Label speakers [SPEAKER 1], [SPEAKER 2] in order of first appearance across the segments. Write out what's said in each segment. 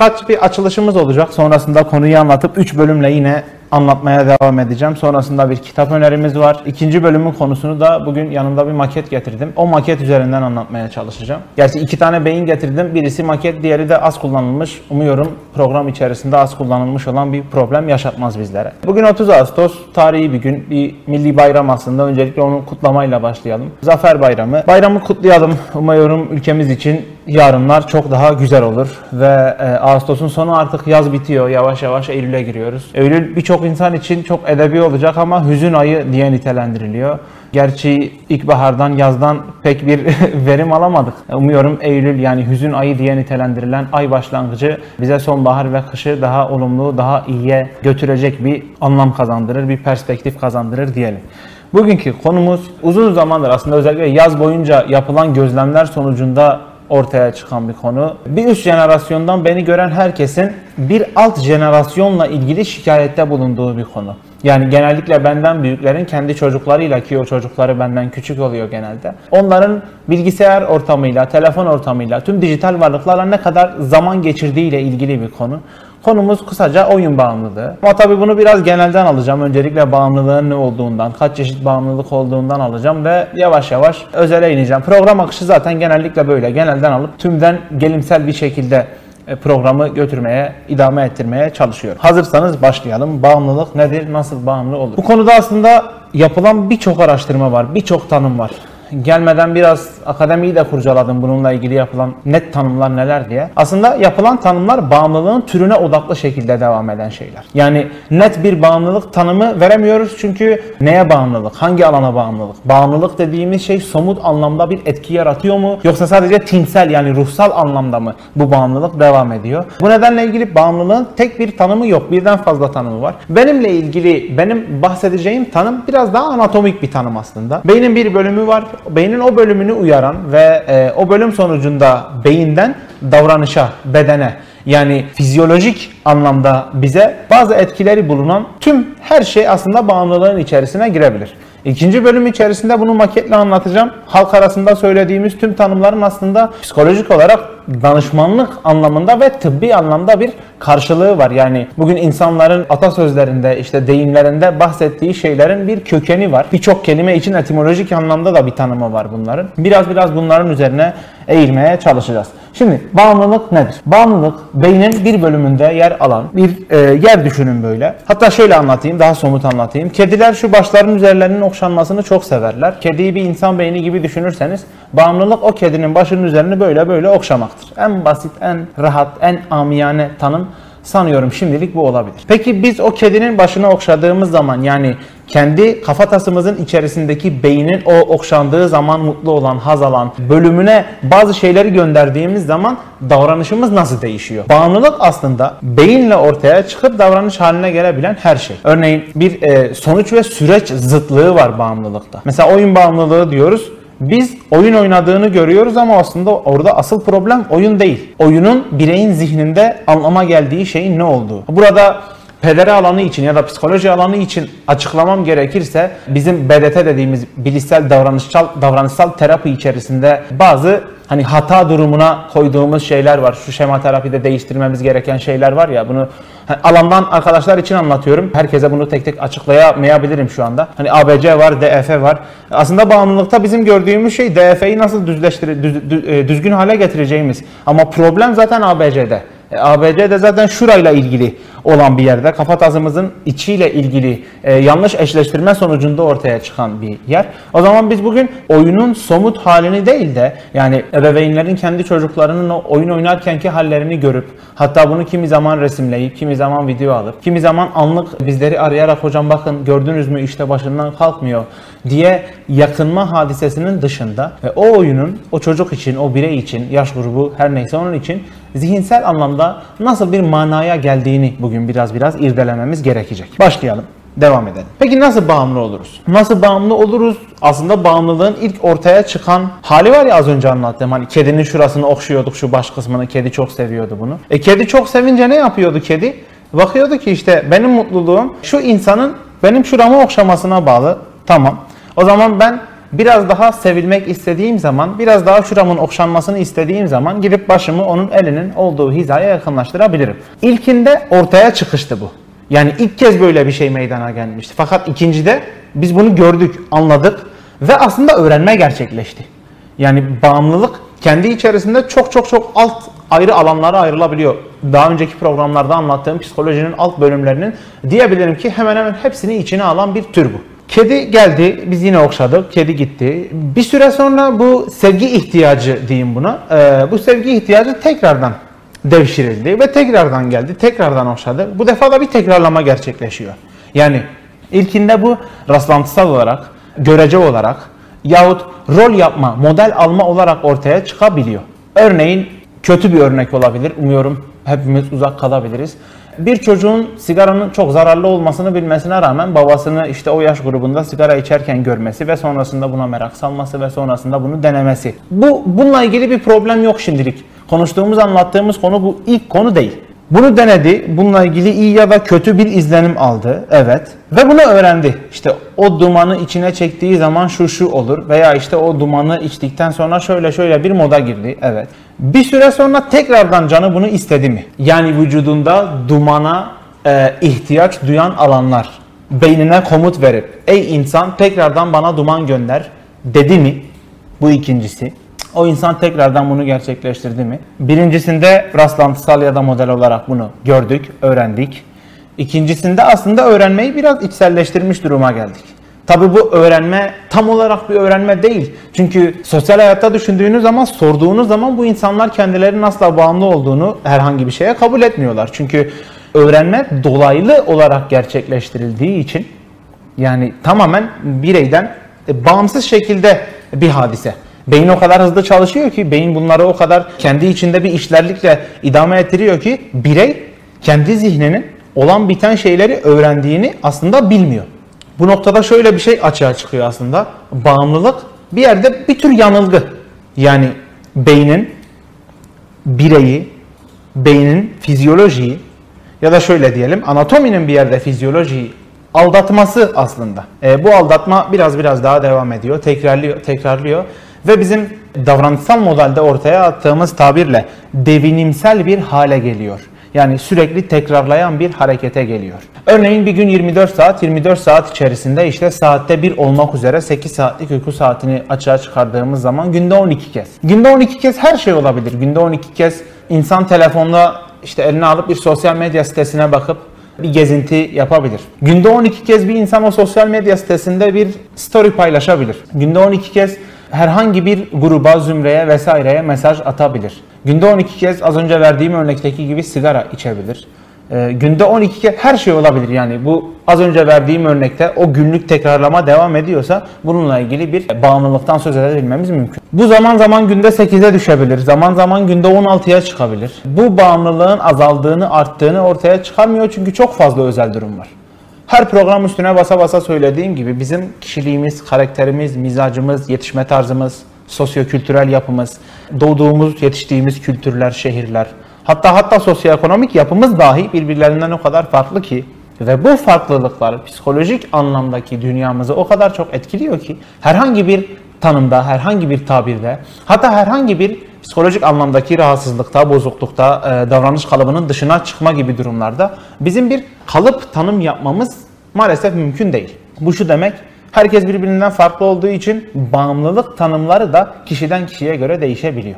[SPEAKER 1] Birkaç bir açılışımız olacak. Sonrasında konuyu anlatıp 3 bölümle yine anlatmaya devam edeceğim. Sonrasında bir kitap önerimiz var. İkinci bölümün konusunu da bugün yanımda bir maket getirdim. O maket üzerinden anlatmaya çalışacağım. Gerçi iki tane beyin getirdim. Birisi maket, diğeri de az kullanılmış. Umuyorum program içerisinde az kullanılmış olan bir problem yaşatmaz bizlere. Bugün 30 Ağustos tarihi bir gün. Bir milli bayram aslında. Öncelikle onu kutlamayla başlayalım. Zafer Bayramı. Bayramı kutlayalım. Umuyorum ülkemiz için yarınlar çok daha güzel olur. Ve e, Ağustos'un sonu artık yaz bitiyor. Yavaş yavaş Eylül'e giriyoruz. Eylül birçok insan için çok edebi olacak ama hüzün ayı diye nitelendiriliyor. Gerçi ilkbahardan, yazdan pek bir verim alamadık. Umuyorum Eylül yani hüzün ayı diye nitelendirilen ay başlangıcı bize sonbahar ve kışı daha olumlu, daha iyiye götürecek bir anlam kazandırır, bir perspektif kazandırır diyelim. Bugünkü konumuz uzun zamandır aslında özellikle yaz boyunca yapılan gözlemler sonucunda ortaya çıkan bir konu. Bir üst jenerasyondan beni gören herkesin bir alt jenerasyonla ilgili şikayette bulunduğu bir konu. Yani genellikle benden büyüklerin kendi çocuklarıyla ki o çocukları benden küçük oluyor genelde. Onların bilgisayar ortamıyla, telefon ortamıyla, tüm dijital varlıklarla ne kadar zaman geçirdiğiyle ilgili bir konu. Konumuz kısaca oyun bağımlılığı. Ama tabii bunu biraz genelden alacağım. Öncelikle bağımlılığın ne olduğundan, kaç çeşit bağımlılık olduğundan alacağım ve yavaş yavaş özele ineceğim. Program akışı zaten genellikle böyle. Genelden alıp tümden gelimsel bir şekilde e, programı götürmeye, idame ettirmeye çalışıyorum. Hazırsanız başlayalım. Bağımlılık nedir? Nasıl bağımlı olur? Bu konuda aslında yapılan birçok araştırma var, birçok tanım var gelmeden biraz akademiyi de kurcaladım bununla ilgili yapılan net tanımlar neler diye. Aslında yapılan tanımlar bağımlılığın türüne odaklı şekilde devam eden şeyler. Yani net bir bağımlılık tanımı veremiyoruz çünkü neye bağımlılık? Hangi alana bağımlılık? Bağımlılık dediğimiz şey somut anlamda bir etki yaratıyor mu? Yoksa sadece tinsel yani ruhsal anlamda mı bu bağımlılık devam ediyor? Bu nedenle ilgili bağımlılığın tek bir tanımı yok. Birden fazla tanımı var. Benimle ilgili benim bahsedeceğim tanım biraz daha anatomik bir tanım aslında. Beynin bir bölümü var beynin o bölümünü uyaran ve e, o bölüm sonucunda beyinden davranışa, bedene yani fizyolojik anlamda bize bazı etkileri bulunan tüm her şey aslında bağımlılığın içerisine girebilir. İkinci bölüm içerisinde bunu maketle anlatacağım. Halk arasında söylediğimiz tüm tanımların aslında psikolojik olarak danışmanlık anlamında ve tıbbi anlamda bir karşılığı var. Yani bugün insanların atasözlerinde işte deyimlerinde bahsettiği şeylerin bir kökeni var. Birçok kelime için etimolojik anlamda da bir tanımı var bunların. Biraz biraz bunların üzerine eğilmeye çalışacağız. Şimdi bağımlılık nedir? Bağımlılık beynin bir bölümünde yer alan bir e, yer düşünün böyle. Hatta şöyle anlatayım, daha somut anlatayım. Kediler şu başların üzerlerinin okşanmasını çok severler. Kediyi bir insan beyni gibi düşünürseniz bağımlılık o kedinin başının üzerini böyle böyle okşamaktır. En basit, en rahat, en amiyane tanım Sanıyorum şimdilik bu olabilir. Peki biz o kedinin başına okşadığımız zaman yani kendi kafatasımızın içerisindeki beynin o okşandığı zaman mutlu olan, haz alan bölümüne bazı şeyleri gönderdiğimiz zaman davranışımız nasıl değişiyor? Bağımlılık aslında beyinle ortaya çıkıp davranış haline gelebilen her şey. Örneğin bir e, sonuç ve süreç zıtlığı var bağımlılıkta. Mesela oyun bağımlılığı diyoruz. Biz oyun oynadığını görüyoruz ama aslında orada asıl problem oyun değil. Oyunun bireyin zihninde anlama geldiği şeyin ne olduğu. Burada pedere alanı için ya da psikoloji alanı için açıklamam gerekirse bizim BDT dediğimiz bilişsel davranışsal davranışsal terapi içerisinde bazı hani hata durumuna koyduğumuz şeyler var. Şu şema terapide değiştirmemiz gereken şeyler var ya bunu hani alandan arkadaşlar için anlatıyorum. Herkese bunu tek tek açıklayamayabilirim şu anda. Hani ABC var, DF var. Aslında bağımlılıkta bizim gördüğümüz şey DF'yi nasıl düzleştir düz, e, düzgün hale getireceğimiz. Ama problem zaten ABC'de. E, ABD de zaten şurayla ilgili olan bir yerde. Kafatasımızın içiyle ilgili e, yanlış eşleştirme sonucunda ortaya çıkan bir yer. O zaman biz bugün oyunun somut halini değil de yani ebeveynlerin kendi çocuklarının o oyun oynarkenki hallerini görüp hatta bunu kimi zaman resimleyip kimi zaman video alıp kimi zaman anlık bizleri arayarak hocam bakın gördünüz mü işte başından kalkmıyor diye yakınma hadisesinin dışında ve o oyunun o çocuk için, o birey için, yaş grubu her neyse onun için zihinsel anlamda nasıl bir manaya geldiğini bugün biraz biraz irdelememiz gerekecek. Başlayalım. Devam edelim. Peki nasıl bağımlı oluruz? Nasıl bağımlı oluruz? Aslında bağımlılığın ilk ortaya çıkan hali var ya az önce anlattığım. Hani kedinin şurasını okşuyorduk şu baş kısmını. Kedi çok seviyordu bunu. E kedi çok sevince ne yapıyordu kedi? Bakıyordu ki işte benim mutluluğum şu insanın benim şuramı okşamasına bağlı. Tamam. O zaman ben biraz daha sevilmek istediğim zaman, biraz daha şuramın okşanmasını istediğim zaman gidip başımı onun elinin olduğu hizaya yakınlaştırabilirim. İlkinde ortaya çıkıştı bu. Yani ilk kez böyle bir şey meydana gelmişti. Fakat ikincide biz bunu gördük, anladık ve aslında öğrenme gerçekleşti. Yani bağımlılık kendi içerisinde çok çok çok alt ayrı alanlara ayrılabiliyor. Daha önceki programlarda anlattığım psikolojinin alt bölümlerinin diyebilirim ki hemen hemen hepsini içine alan bir tür bu. Kedi geldi, biz yine okşadık, kedi gitti. Bir süre sonra bu sevgi ihtiyacı diyeyim buna. Ee, bu sevgi ihtiyacı tekrardan devşirildi ve tekrardan geldi, tekrardan okşadı. Bu defa da bir tekrarlama gerçekleşiyor. Yani ilkinde bu rastlantısal olarak, görece olarak yahut rol yapma, model alma olarak ortaya çıkabiliyor. Örneğin kötü bir örnek olabilir. Umuyorum hepimiz uzak kalabiliriz. Bir çocuğun sigaranın çok zararlı olmasını bilmesine rağmen babasını işte o yaş grubunda sigara içerken görmesi ve sonrasında buna merak salması ve sonrasında bunu denemesi. Bu bununla ilgili bir problem yok şimdilik. Konuştuğumuz, anlattığımız konu bu ilk konu değil. Bunu denedi. Bununla ilgili iyi ya da kötü bir izlenim aldı. Evet. Ve bunu öğrendi. İşte o dumanı içine çektiği zaman şu şu olur. Veya işte o dumanı içtikten sonra şöyle şöyle bir moda girdi. Evet. Bir süre sonra tekrardan canı bunu istedi mi? Yani vücudunda dumana e, ihtiyaç duyan alanlar beynine komut verip ey insan tekrardan bana duman gönder dedi mi? Bu ikincisi. O insan tekrardan bunu gerçekleştirdi mi? Birincisinde rastlantısal ya da model olarak bunu gördük, öğrendik. İkincisinde aslında öğrenmeyi biraz içselleştirmiş duruma geldik. Tabi bu öğrenme tam olarak bir öğrenme değil. Çünkü sosyal hayatta düşündüğünüz zaman, sorduğunuz zaman bu insanlar kendilerinin asla bağımlı olduğunu herhangi bir şeye kabul etmiyorlar. Çünkü öğrenme dolaylı olarak gerçekleştirildiği için yani tamamen bireyden e, bağımsız şekilde bir hadise. Beyin o kadar hızlı çalışıyor ki, beyin bunları o kadar kendi içinde bir işlerlikle idame ettiriyor ki birey kendi zihninin olan biten şeyleri öğrendiğini aslında bilmiyor. Bu noktada şöyle bir şey açığa çıkıyor aslında. Bağımlılık bir yerde bir tür yanılgı. Yani beynin bireyi, beynin fizyolojiyi ya da şöyle diyelim anatominin bir yerde fizyolojiyi aldatması aslında. E, bu aldatma biraz biraz daha devam ediyor, tekrarlıyor, tekrarlıyor ve bizim davranışsal modelde ortaya attığımız tabirle devinimsel bir hale geliyor. Yani sürekli tekrarlayan bir harekete geliyor. Örneğin bir gün 24 saat, 24 saat içerisinde işte saatte bir olmak üzere 8 saatlik uyku saatini açığa çıkardığımız zaman günde 12 kez. Günde 12 kez her şey olabilir. Günde 12 kez insan telefonda işte eline alıp bir sosyal medya sitesine bakıp bir gezinti yapabilir. Günde 12 kez bir insan o sosyal medya sitesinde bir story paylaşabilir. Günde 12 kez herhangi bir gruba, zümreye vesaireye mesaj atabilir. Günde 12 kez az önce verdiğim örnekteki gibi sigara içebilir. E, günde 12 kez her şey olabilir yani bu az önce verdiğim örnekte o günlük tekrarlama devam ediyorsa bununla ilgili bir bağımlılıktan söz edebilmemiz mümkün. Bu zaman zaman günde 8'e düşebilir, zaman zaman günde 16'ya çıkabilir. Bu bağımlılığın azaldığını, arttığını ortaya çıkarmıyor çünkü çok fazla özel durum var. Her program üstüne basa basa söylediğim gibi bizim kişiliğimiz, karakterimiz, mizacımız, yetişme tarzımız, sosyokültürel yapımız, doğduğumuz, yetiştiğimiz kültürler, şehirler, hatta hatta sosyoekonomik yapımız dahi birbirlerinden o kadar farklı ki ve bu farklılıklar psikolojik anlamdaki dünyamızı o kadar çok etkiliyor ki herhangi bir tanımda, herhangi bir tabirde, hatta herhangi bir psikolojik anlamdaki rahatsızlıkta, bozuklukta, e, davranış kalıbının dışına çıkma gibi durumlarda bizim bir kalıp tanım yapmamız maalesef mümkün değil. Bu şu demek, herkes birbirinden farklı olduğu için bağımlılık tanımları da kişiden kişiye göre değişebiliyor.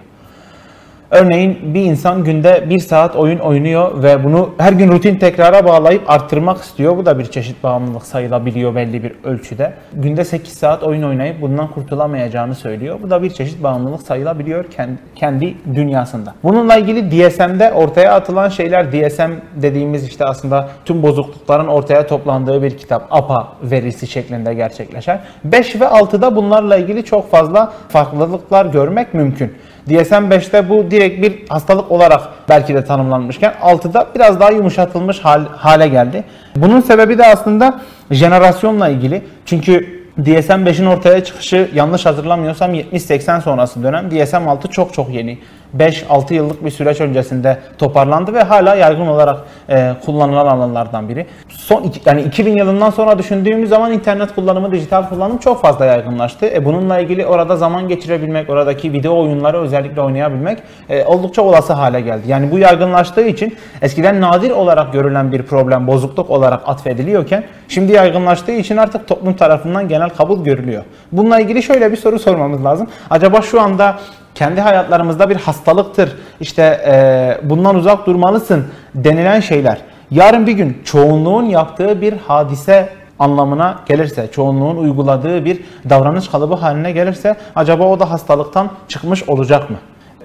[SPEAKER 1] Örneğin bir insan günde bir saat oyun oynuyor ve bunu her gün rutin tekrara bağlayıp arttırmak istiyor. Bu da bir çeşit bağımlılık sayılabiliyor belli bir ölçüde. Günde 8 saat oyun oynayıp bundan kurtulamayacağını söylüyor. Bu da bir çeşit bağımlılık sayılabiliyor kendi dünyasında. Bununla ilgili DSM'de ortaya atılan şeyler DSM dediğimiz işte aslında tüm bozuklukların ortaya toplandığı bir kitap. APA verisi şeklinde gerçekleşen. 5 ve 6'da bunlarla ilgili çok fazla farklılıklar görmek mümkün. DSM-5'te bu direkt bir hastalık olarak belki de tanımlanmışken 6'da biraz daha yumuşatılmış hal, hale geldi. Bunun sebebi de aslında jenerasyonla ilgili. Çünkü DSM 5'in ortaya çıkışı yanlış hatırlamıyorsam 70-80 sonrası dönem. DSM 6 çok çok yeni. 5-6 yıllık bir süreç öncesinde toparlandı ve hala yaygın olarak e, kullanılan alanlardan biri. Son yani 2000 yılından sonra düşündüğümüz zaman internet kullanımı, dijital kullanım çok fazla yaygınlaştı. E, bununla ilgili orada zaman geçirebilmek, oradaki video oyunları özellikle oynayabilmek e, oldukça olası hale geldi. Yani bu yaygınlaştığı için eskiden nadir olarak görülen bir problem, bozukluk olarak atfediliyorken şimdi yaygınlaştığı için artık toplum tarafından genel kabul görülüyor. Bununla ilgili şöyle bir soru sormamız lazım. Acaba şu anda kendi hayatlarımızda bir hastalıktır, işte e, bundan uzak durmalısın denilen şeyler yarın bir gün çoğunluğun yaptığı bir hadise anlamına gelirse, çoğunluğun uyguladığı bir davranış kalıbı haline gelirse acaba o da hastalıktan çıkmış olacak mı?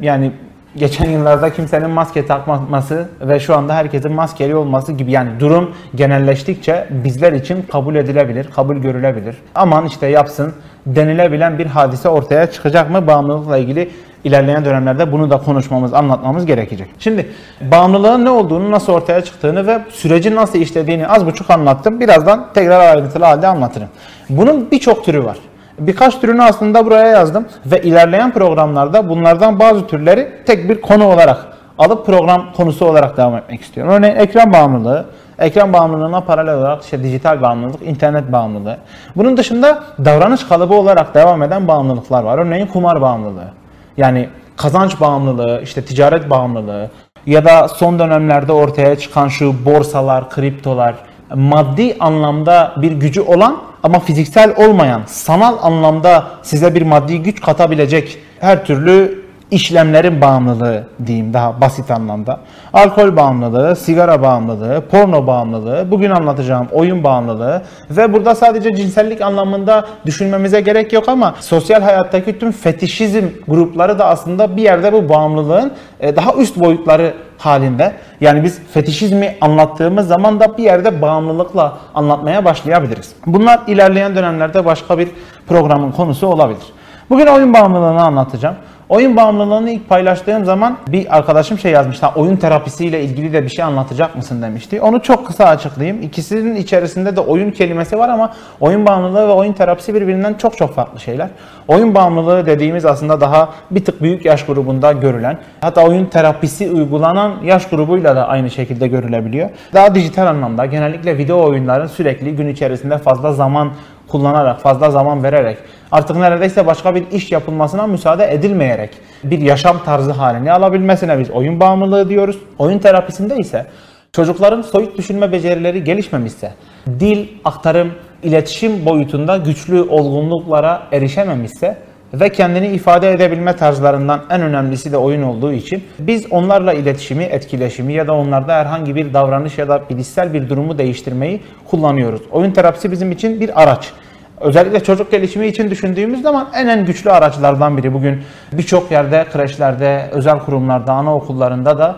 [SPEAKER 1] Yani geçen yıllarda kimsenin maske takmaması ve şu anda herkesin maskeli olması gibi yani durum genelleştikçe bizler için kabul edilebilir, kabul görülebilir. Aman işte yapsın denilebilen bir hadise ortaya çıkacak mı? Bağımlılıkla ilgili ilerleyen dönemlerde bunu da konuşmamız, anlatmamız gerekecek. Şimdi bağımlılığın ne olduğunu, nasıl ortaya çıktığını ve sürecin nasıl işlediğini az buçuk anlattım. Birazdan tekrar ayrıntılı halde anlatırım. Bunun birçok türü var. Birkaç türünü aslında buraya yazdım ve ilerleyen programlarda bunlardan bazı türleri tek bir konu olarak alıp program konusu olarak devam etmek istiyorum. Örneğin ekran bağımlılığı, ekran bağımlılığına paralel olarak işte dijital bağımlılık, internet bağımlılığı. Bunun dışında davranış kalıbı olarak devam eden bağımlılıklar var. Örneğin kumar bağımlılığı. Yani kazanç bağımlılığı, işte ticaret bağımlılığı ya da son dönemlerde ortaya çıkan şu borsalar, kriptolar, maddi anlamda bir gücü olan ama fiziksel olmayan, sanal anlamda size bir maddi güç katabilecek her türlü işlemlerin bağımlılığı diyeyim daha basit anlamda. Alkol bağımlılığı, sigara bağımlılığı, porno bağımlılığı, bugün anlatacağım oyun bağımlılığı ve burada sadece cinsellik anlamında düşünmemize gerek yok ama sosyal hayattaki tüm fetişizm grupları da aslında bir yerde bu bağımlılığın e, daha üst boyutları halinde. Yani biz fetişizmi anlattığımız zaman da bir yerde bağımlılıkla anlatmaya başlayabiliriz. Bunlar ilerleyen dönemlerde başka bir programın konusu olabilir. Bugün oyun bağımlılığını anlatacağım. Oyun bağımlılığını ilk paylaştığım zaman bir arkadaşım şey yazmıştı. Oyun terapisiyle ilgili de bir şey anlatacak mısın demişti. Onu çok kısa açıklayayım. İkisinin içerisinde de oyun kelimesi var ama oyun bağımlılığı ve oyun terapisi birbirinden çok çok farklı şeyler. Oyun bağımlılığı dediğimiz aslında daha bir tık büyük yaş grubunda görülen, hatta oyun terapisi uygulanan yaş grubuyla da aynı şekilde görülebiliyor. Daha dijital anlamda genellikle video oyunların sürekli gün içerisinde fazla zaman kullanarak, fazla zaman vererek, artık neredeyse başka bir iş yapılmasına müsaade edilmeyerek bir yaşam tarzı halini alabilmesine biz oyun bağımlılığı diyoruz. Oyun terapisinde ise çocukların soyut düşünme becerileri gelişmemişse, dil, aktarım, iletişim boyutunda güçlü olgunluklara erişememişse ve kendini ifade edebilme tarzlarından en önemlisi de oyun olduğu için biz onlarla iletişimi, etkileşimi ya da onlarda herhangi bir davranış ya da bilişsel bir durumu değiştirmeyi kullanıyoruz. Oyun terapisi bizim için bir araç. Özellikle çocuk gelişimi için düşündüğümüz zaman en en güçlü araçlardan biri. Bugün birçok yerde, kreşlerde, özel kurumlarda, anaokullarında da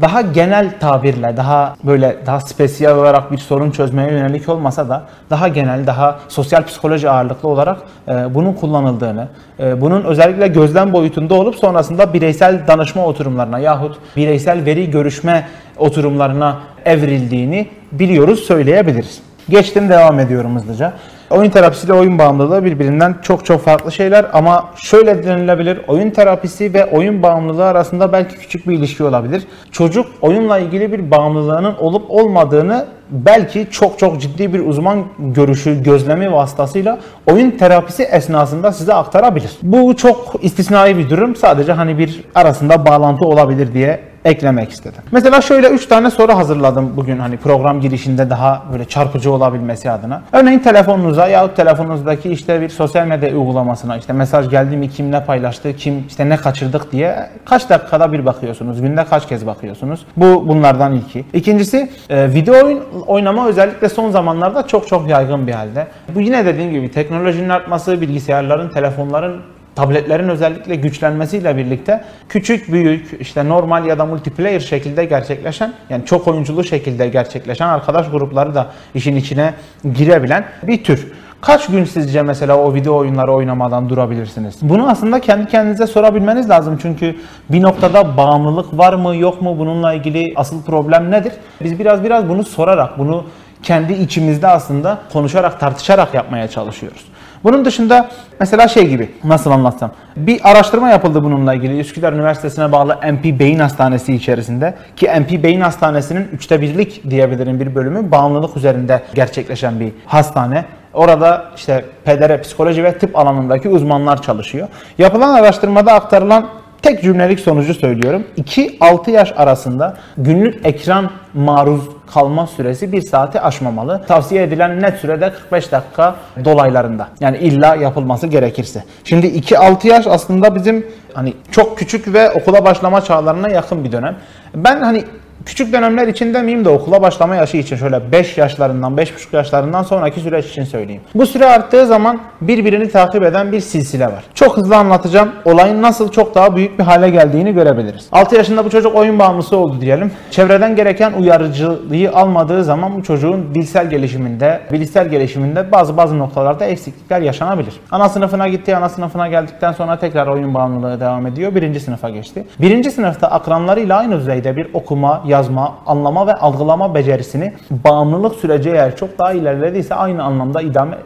[SPEAKER 1] daha genel tabirle, daha böyle daha spesiyel olarak bir sorun çözmeye yönelik olmasa da daha genel, daha sosyal psikoloji ağırlıklı olarak e, bunun kullanıldığını, e, bunun özellikle gözlem boyutunda olup sonrasında bireysel danışma oturumlarına yahut bireysel veri görüşme oturumlarına evrildiğini biliyoruz, söyleyebiliriz. Geçtim devam ediyorum hızlıca. Oyun terapisi ile oyun bağımlılığı birbirinden çok çok farklı şeyler ama şöyle denilebilir. Oyun terapisi ve oyun bağımlılığı arasında belki küçük bir ilişki olabilir. Çocuk oyunla ilgili bir bağımlılığının olup olmadığını belki çok çok ciddi bir uzman görüşü, gözlemi vasıtasıyla oyun terapisi esnasında size aktarabilir. Bu çok istisnai bir durum. Sadece hani bir arasında bağlantı olabilir diye eklemek istedim. Mesela şöyle 3 tane soru hazırladım bugün hani program girişinde daha böyle çarpıcı olabilmesi adına. Örneğin telefonunuza yahut telefonunuzdaki işte bir sosyal medya uygulamasına işte mesaj geldi mi kim ne paylaştı, kim işte ne kaçırdık diye kaç dakikada bir bakıyorsunuz, günde kaç kez bakıyorsunuz. Bu bunlardan ilki. İkincisi e, video oyun oynama özellikle son zamanlarda çok çok yaygın bir halde. Bu yine dediğim gibi teknolojinin artması, bilgisayarların, telefonların tabletlerin özellikle güçlenmesiyle birlikte küçük, büyük, işte normal ya da multiplayer şekilde gerçekleşen, yani çok oyunculu şekilde gerçekleşen arkadaş grupları da işin içine girebilen bir tür. Kaç gün sizce mesela o video oyunları oynamadan durabilirsiniz? Bunu aslında kendi kendinize sorabilmeniz lazım. Çünkü bir noktada bağımlılık var mı yok mu bununla ilgili asıl problem nedir? Biz biraz biraz bunu sorarak, bunu kendi içimizde aslında konuşarak, tartışarak yapmaya çalışıyoruz. Bunun dışında mesela şey gibi nasıl anlatsam. Bir araştırma yapıldı bununla ilgili Üsküdar Üniversitesi'ne bağlı MP Beyin Hastanesi içerisinde ki MP Beyin Hastanesi'nin üçte birlik diyebilirim bir bölümü bağımlılık üzerinde gerçekleşen bir hastane. Orada işte pedere, psikoloji ve tıp alanındaki uzmanlar çalışıyor. Yapılan araştırmada aktarılan tek cümlelik sonucu söylüyorum. 2-6 yaş arasında günlük ekran maruz kalma süresi 1 saati aşmamalı. Tavsiye edilen net sürede 45 dakika dolaylarında. Yani illa yapılması gerekirse. Şimdi 2-6 yaş aslında bizim hani çok küçük ve okula başlama çağlarına yakın bir dönem. Ben hani küçük dönemler için demeyeyim de okula başlama yaşı için şöyle 5 yaşlarından 5,5 yaşlarından sonraki süreç için söyleyeyim. Bu süre arttığı zaman birbirini takip eden bir silsile var. Çok hızlı anlatacağım. Olayın nasıl çok daha büyük bir hale geldiğini görebiliriz. 6 yaşında bu çocuk oyun bağımlısı oldu diyelim. Çevreden gereken uyarıcılığı almadığı zaman bu çocuğun dilsel gelişiminde, bilişsel gelişiminde bazı bazı noktalarda eksiklikler yaşanabilir. Ana sınıfına gitti, ana sınıfına geldikten sonra tekrar oyun bağımlılığı devam ediyor. Birinci sınıfa geçti. Birinci sınıfta akranlarıyla aynı düzeyde bir okuma, yazma, anlama ve algılama becerisini bağımlılık süreci eğer çok daha ilerlediyse aynı anlamda idame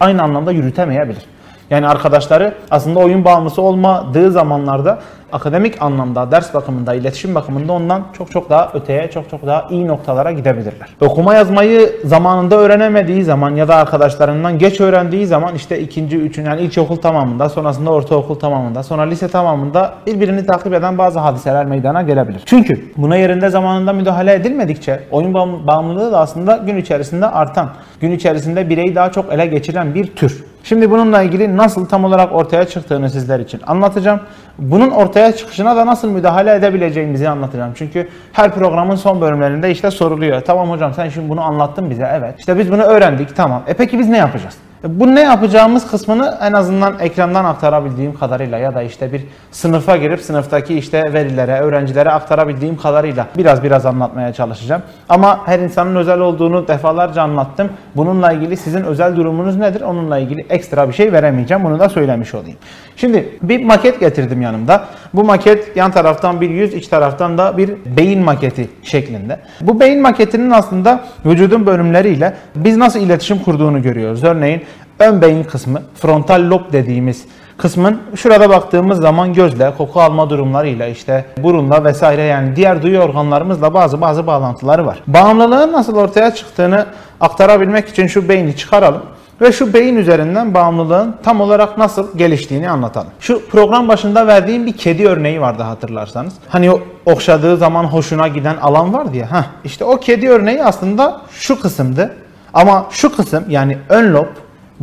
[SPEAKER 1] aynı anlamda yürütemeyebilir. Yani arkadaşları aslında oyun bağımlısı olmadığı zamanlarda akademik anlamda, ders bakımında, iletişim bakımında ondan çok çok daha öteye, çok çok daha iyi noktalara gidebilirler. Okuma yazmayı zamanında öğrenemediği zaman ya da arkadaşlarından geç öğrendiği zaman işte ikinci, üçüncü yani ilkokul tamamında, sonrasında ortaokul tamamında, sonra lise tamamında birbirini takip eden bazı hadiseler meydana gelebilir. Çünkü buna yerinde zamanında müdahale edilmedikçe oyun bağımlılığı da aslında gün içerisinde artan, gün içerisinde bireyi daha çok ele geçiren bir tür. Şimdi bununla ilgili nasıl tam olarak ortaya çıktığını sizler için anlatacağım. Bunun ortaya çıkışına da nasıl müdahale edebileceğimizi anlatacağım. Çünkü her programın son bölümlerinde işte soruluyor. Tamam hocam sen şimdi bunu anlattın bize. Evet. İşte biz bunu öğrendik. Tamam. E peki biz ne yapacağız? Bu ne yapacağımız kısmını en azından ekrandan aktarabildiğim kadarıyla ya da işte bir sınıfa girip sınıftaki işte verilere, öğrencilere aktarabildiğim kadarıyla biraz biraz anlatmaya çalışacağım. Ama her insanın özel olduğunu defalarca anlattım. Bununla ilgili sizin özel durumunuz nedir? Onunla ilgili ekstra bir şey veremeyeceğim. Bunu da söylemiş olayım. Şimdi bir maket getirdim yanımda. Bu maket yan taraftan bir yüz, iç taraftan da bir beyin maketi şeklinde. Bu beyin maketinin aslında vücudun bölümleriyle biz nasıl iletişim kurduğunu görüyoruz. Örneğin ön beyin kısmı, frontal lob dediğimiz kısmın şurada baktığımız zaman gözle, koku alma durumlarıyla işte burunla vesaire yani diğer duyu organlarımızla bazı bazı bağlantıları var. Bağımlılığın nasıl ortaya çıktığını aktarabilmek için şu beyni çıkaralım ve şu beyin üzerinden bağımlılığın tam olarak nasıl geliştiğini anlatalım. Şu program başında verdiğim bir kedi örneği vardı hatırlarsanız. Hani o okşadığı zaman hoşuna giden alan vardı ya. Heh, işte o kedi örneği aslında şu kısımdı. Ama şu kısım yani ön lob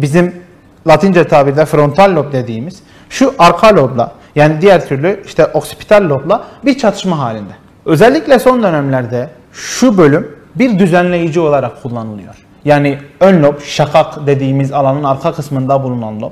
[SPEAKER 1] bizim Latince tabirde frontal lob dediğimiz şu arka lobla yani diğer türlü işte oksipital lobla bir çatışma halinde. Özellikle son dönemlerde şu bölüm bir düzenleyici olarak kullanılıyor. Yani ön lob, şakak dediğimiz alanın arka kısmında bulunan lob,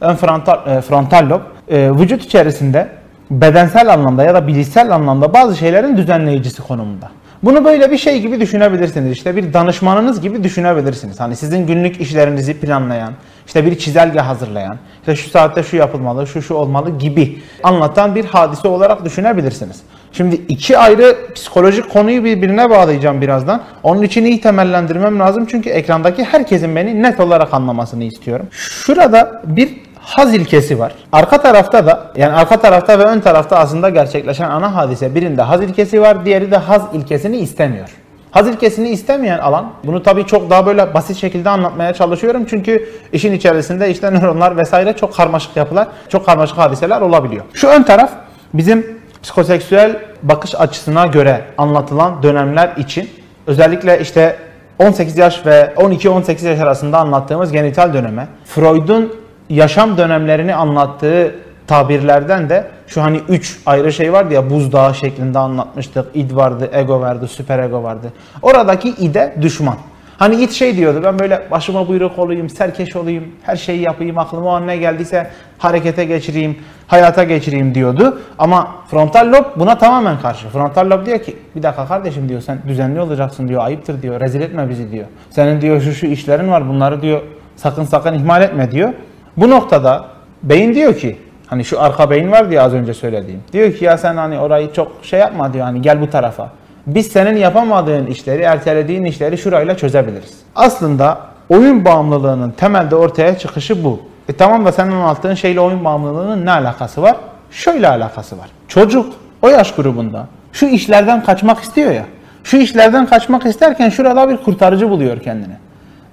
[SPEAKER 1] ön frontal, e, frontal lob e, vücut içerisinde bedensel anlamda ya da bilişsel anlamda bazı şeylerin düzenleyicisi konumunda. Bunu böyle bir şey gibi düşünebilirsiniz. İşte bir danışmanınız gibi düşünebilirsiniz. Hani sizin günlük işlerinizi planlayan, işte bir çizelge hazırlayan, işte şu saatte şu yapılmalı, şu şu olmalı gibi anlatan bir hadise olarak düşünebilirsiniz. Şimdi iki ayrı psikolojik konuyu birbirine bağlayacağım birazdan. Onun için iyi temellendirmem lazım çünkü ekrandaki herkesin beni net olarak anlamasını istiyorum. Şurada bir haz ilkesi var. Arka tarafta da yani arka tarafta ve ön tarafta aslında gerçekleşen ana hadise birinde haz ilkesi var, diğeri de haz ilkesini istemiyor. Haz ilkesini istemeyen alan, bunu tabii çok daha böyle basit şekilde anlatmaya çalışıyorum. Çünkü işin içerisinde işte nöronlar vesaire çok karmaşık yapılar, çok karmaşık hadiseler olabiliyor. Şu ön taraf bizim psikoseksüel bakış açısına göre anlatılan dönemler için özellikle işte 18 yaş ve 12-18 yaş arasında anlattığımız genital döneme, Freud'un yaşam dönemlerini anlattığı tabirlerden de şu hani üç ayrı şey vardı ya buzdağı şeklinde anlatmıştık. İd vardı, ego vardı, süper ego vardı. Oradaki ide düşman. Hani it şey diyordu ben böyle başıma buyruk olayım, serkeş olayım, her şeyi yapayım, aklıma o an ne geldiyse harekete geçireyim, hayata geçireyim diyordu. Ama frontal lob buna tamamen karşı. Frontal lob diyor ki bir dakika kardeşim diyor sen düzenli olacaksın diyor, ayıptır diyor, rezil etme bizi diyor. Senin diyor şu şu işlerin var bunları diyor sakın sakın ihmal etme diyor. Bu noktada beyin diyor ki hani şu arka beyin var diye az önce söylediğim. Diyor ki ya sen hani orayı çok şey yapma diyor hani gel bu tarafa. Biz senin yapamadığın işleri, ertelediğin işleri şurayla çözebiliriz. Aslında oyun bağımlılığının temelde ortaya çıkışı bu. E tamam da senin anlattığın şeyle oyun bağımlılığının ne alakası var? Şöyle alakası var. Çocuk o yaş grubunda şu işlerden kaçmak istiyor ya. Şu işlerden kaçmak isterken şurada bir kurtarıcı buluyor kendine.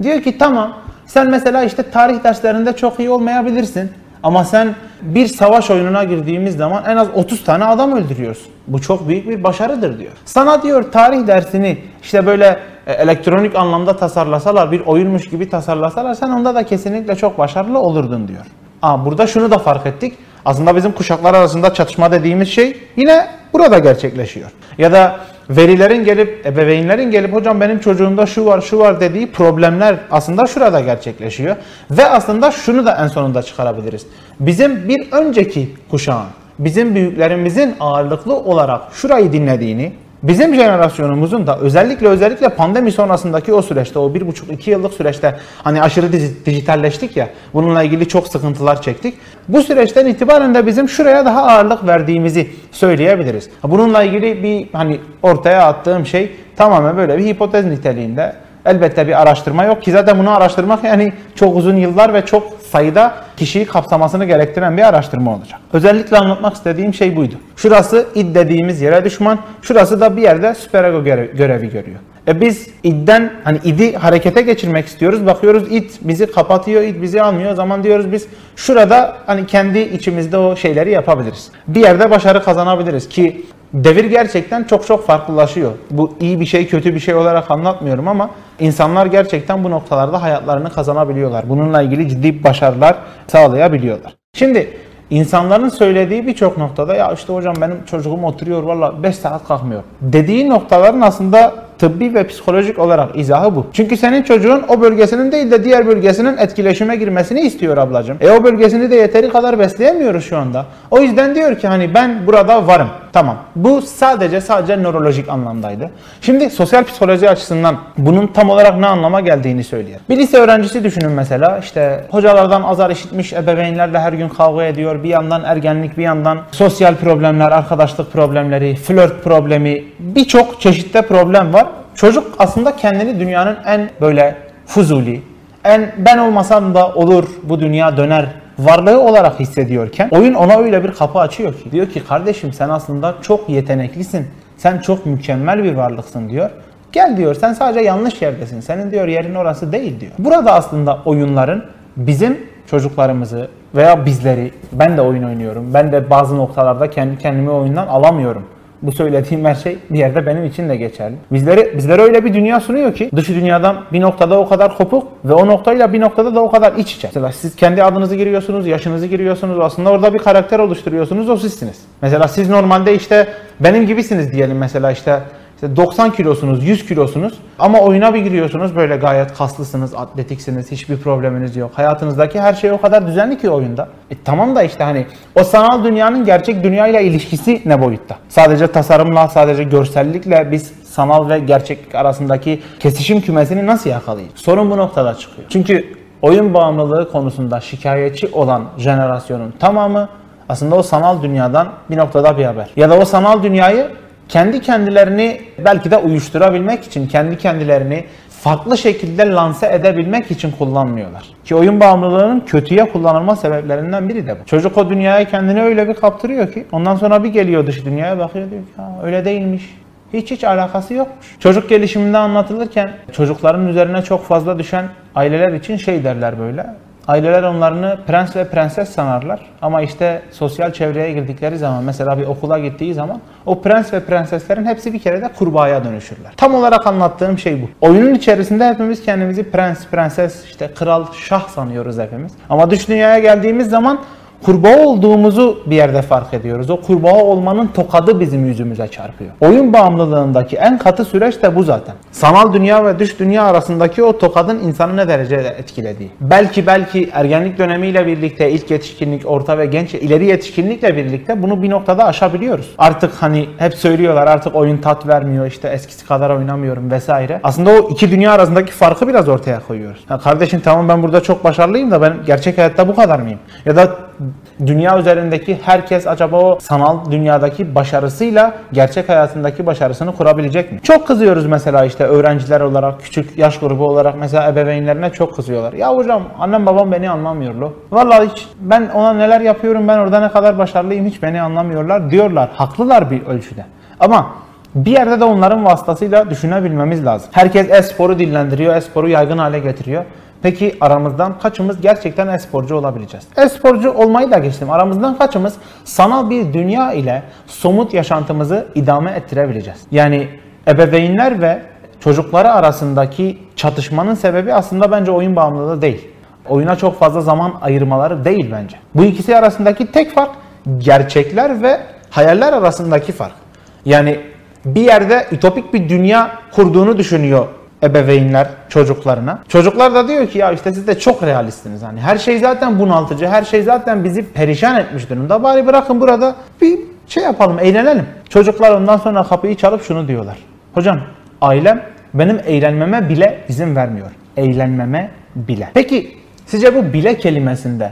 [SPEAKER 1] Diyor ki tamam sen mesela işte tarih derslerinde çok iyi olmayabilirsin. Ama sen bir savaş oyununa girdiğimiz zaman en az 30 tane adam öldürüyorsun. Bu çok büyük bir başarıdır diyor. Sana diyor tarih dersini işte böyle e, elektronik anlamda tasarlasalar, bir oyunmuş gibi tasarlasalar sen onda da kesinlikle çok başarılı olurdun diyor. Aa, burada şunu da fark ettik. Aslında bizim kuşaklar arasında çatışma dediğimiz şey yine burada gerçekleşiyor. Ya da verilerin gelip, ebeveynlerin gelip hocam benim çocuğumda şu var şu var dediği problemler aslında şurada gerçekleşiyor. Ve aslında şunu da en sonunda çıkarabiliriz. Bizim bir önceki kuşağın, bizim büyüklerimizin ağırlıklı olarak şurayı dinlediğini, Bizim jenerasyonumuzun da özellikle özellikle pandemi sonrasındaki o süreçte, o bir buçuk iki yıllık süreçte hani aşırı dijitalleştik ya, bununla ilgili çok sıkıntılar çektik. Bu süreçten itibaren de bizim şuraya daha ağırlık verdiğimizi söyleyebiliriz. Bununla ilgili bir hani ortaya attığım şey tamamen böyle bir hipotez niteliğinde. Elbette bir araştırma yok ki zaten bunu araştırmak yani çok uzun yıllar ve çok sayıda kişiyi kapsamasını gerektiren bir araştırma olacak. Özellikle anlatmak istediğim şey buydu. Şurası id dediğimiz yere düşman, şurası da bir yerde süperego görevi görüyor. E biz idden hani idi harekete geçirmek istiyoruz. Bakıyoruz id bizi kapatıyor, id bizi almıyor. O zaman diyoruz biz şurada hani kendi içimizde o şeyleri yapabiliriz. Bir yerde başarı kazanabiliriz ki devir gerçekten çok çok farklılaşıyor. Bu iyi bir şey, kötü bir şey olarak anlatmıyorum ama insanlar gerçekten bu noktalarda hayatlarını kazanabiliyorlar. Bununla ilgili ciddi başarılar sağlayabiliyorlar. Şimdi insanların söylediği birçok noktada ya işte hocam benim çocuğum oturuyor valla 5 saat kalkmıyor. Dediği noktaların aslında tıbbi ve psikolojik olarak izahı bu. Çünkü senin çocuğun o bölgesinin değil de diğer bölgesinin etkileşime girmesini istiyor ablacığım. E o bölgesini de yeteri kadar besleyemiyoruz şu anda. O yüzden diyor ki hani ben burada varım. Tamam. Bu sadece sadece nörolojik anlamdaydı. Şimdi sosyal psikoloji açısından bunun tam olarak ne anlama geldiğini söyleyelim. Bir lise öğrencisi düşünün mesela işte hocalardan azar işitmiş ebeveynlerle her gün kavga ediyor. Bir yandan ergenlik bir yandan sosyal problemler, arkadaşlık problemleri, flört problemi birçok çeşitte problem var. Çocuk aslında kendini dünyanın en böyle fuzuli, en ben olmasam da olur bu dünya döner varlığı olarak hissediyorken oyun ona öyle bir kapı açıyor ki diyor ki kardeşim sen aslında çok yeteneklisin. Sen çok mükemmel bir varlıksın diyor. Gel diyor sen sadece yanlış yerdesin. Senin diyor yerin orası değil diyor. Burada aslında oyunların bizim çocuklarımızı veya bizleri ben de oyun oynuyorum. Ben de bazı noktalarda kendi kendimi oyundan alamıyorum bu söylediğim her şey bir yerde benim için de geçerli. Bizlere bizlere öyle bir dünya sunuyor ki dışı dünyadan bir noktada o kadar kopuk ve o noktayla bir noktada da o kadar iç içe. Mesela siz kendi adınızı giriyorsunuz, yaşınızı giriyorsunuz. Aslında orada bir karakter oluşturuyorsunuz. O sizsiniz. Mesela siz normalde işte benim gibisiniz diyelim mesela işte 90 kilosunuz, 100 kilosunuz ama oyuna bir giriyorsunuz böyle gayet kaslısınız, atletiksiniz, hiçbir probleminiz yok. Hayatınızdaki her şey o kadar düzenli ki oyunda. E tamam da işte hani o sanal dünyanın gerçek dünyayla ilişkisi ne boyutta? Sadece tasarımla, sadece görsellikle biz sanal ve gerçek arasındaki kesişim kümesini nasıl yakalayacağız? Sorun bu noktada çıkıyor. Çünkü oyun bağımlılığı konusunda şikayetçi olan jenerasyonun tamamı aslında o sanal dünyadan bir noktada bir haber. Ya da o sanal dünyayı kendi kendilerini belki de uyuşturabilmek için, kendi kendilerini farklı şekilde lanse edebilmek için kullanmıyorlar. Ki oyun bağımlılığının kötüye kullanılma sebeplerinden biri de bu. Çocuk o dünyaya kendini öyle bir kaptırıyor ki ondan sonra bir geliyor dış dünyaya bakıyor diyor ki öyle değilmiş. Hiç hiç alakası yokmuş. Çocuk gelişiminde anlatılırken çocukların üzerine çok fazla düşen aileler için şey derler böyle. Aileler onlarını prens ve prenses sanarlar. Ama işte sosyal çevreye girdikleri zaman mesela bir okula gittiği zaman o prens ve prenseslerin hepsi bir kere de kurbağaya dönüşürler. Tam olarak anlattığım şey bu. Oyunun içerisinde hepimiz kendimizi prens, prenses, işte kral, şah sanıyoruz hepimiz. Ama dış dünyaya geldiğimiz zaman kurbağa olduğumuzu bir yerde fark ediyoruz. O kurbağa olmanın tokadı bizim yüzümüze çarpıyor. Oyun bağımlılığındaki en katı süreç de bu zaten. Sanal dünya ve dış dünya arasındaki o tokadın insanı ne derecede etkilediği. Belki belki ergenlik dönemiyle birlikte ilk yetişkinlik, orta ve genç ileri yetişkinlikle birlikte bunu bir noktada aşabiliyoruz. Artık hani hep söylüyorlar artık oyun tat vermiyor işte eskisi kadar oynamıyorum vesaire. Aslında o iki dünya arasındaki farkı biraz ortaya koyuyoruz. Ya kardeşim tamam ben burada çok başarılıyım da ben gerçek hayatta bu kadar mıyım? Ya da dünya üzerindeki herkes acaba o sanal dünyadaki başarısıyla gerçek hayatındaki başarısını kurabilecek mi? Çok kızıyoruz mesela işte öğrenciler olarak, küçük yaş grubu olarak mesela ebeveynlerine çok kızıyorlar. Ya hocam annem babam beni anlamıyor lo. Vallahi hiç ben ona neler yapıyorum ben orada ne kadar başarılıyım hiç beni anlamıyorlar diyorlar. Haklılar bir ölçüde. Ama bir yerde de onların vasıtasıyla düşünebilmemiz lazım. Herkes e-sporu dillendiriyor, e-sporu yaygın hale getiriyor. Peki aramızdan kaçımız gerçekten e-sporcu olabileceğiz? E-sporcu olmayı da geçtim. Aramızdan kaçımız sanal bir dünya ile somut yaşantımızı idame ettirebileceğiz? Yani ebeveynler ve çocukları arasındaki çatışmanın sebebi aslında bence oyun bağımlılığı değil. Oyuna çok fazla zaman ayırmaları değil bence. Bu ikisi arasındaki tek fark gerçekler ve hayaller arasındaki fark. Yani bir yerde ütopik bir dünya kurduğunu düşünüyor ebeveynler çocuklarına. Çocuklar da diyor ki ya işte siz de çok realistsiniz. Hani her şey zaten bunaltıcı, her şey zaten bizi perişan etmiş durumda. Bari bırakın burada bir şey yapalım, eğlenelim. Çocuklar ondan sonra kapıyı çalıp şunu diyorlar. Hocam ailem benim eğlenmeme bile izin vermiyor. Eğlenmeme bile. Peki sizce bu bile kelimesinde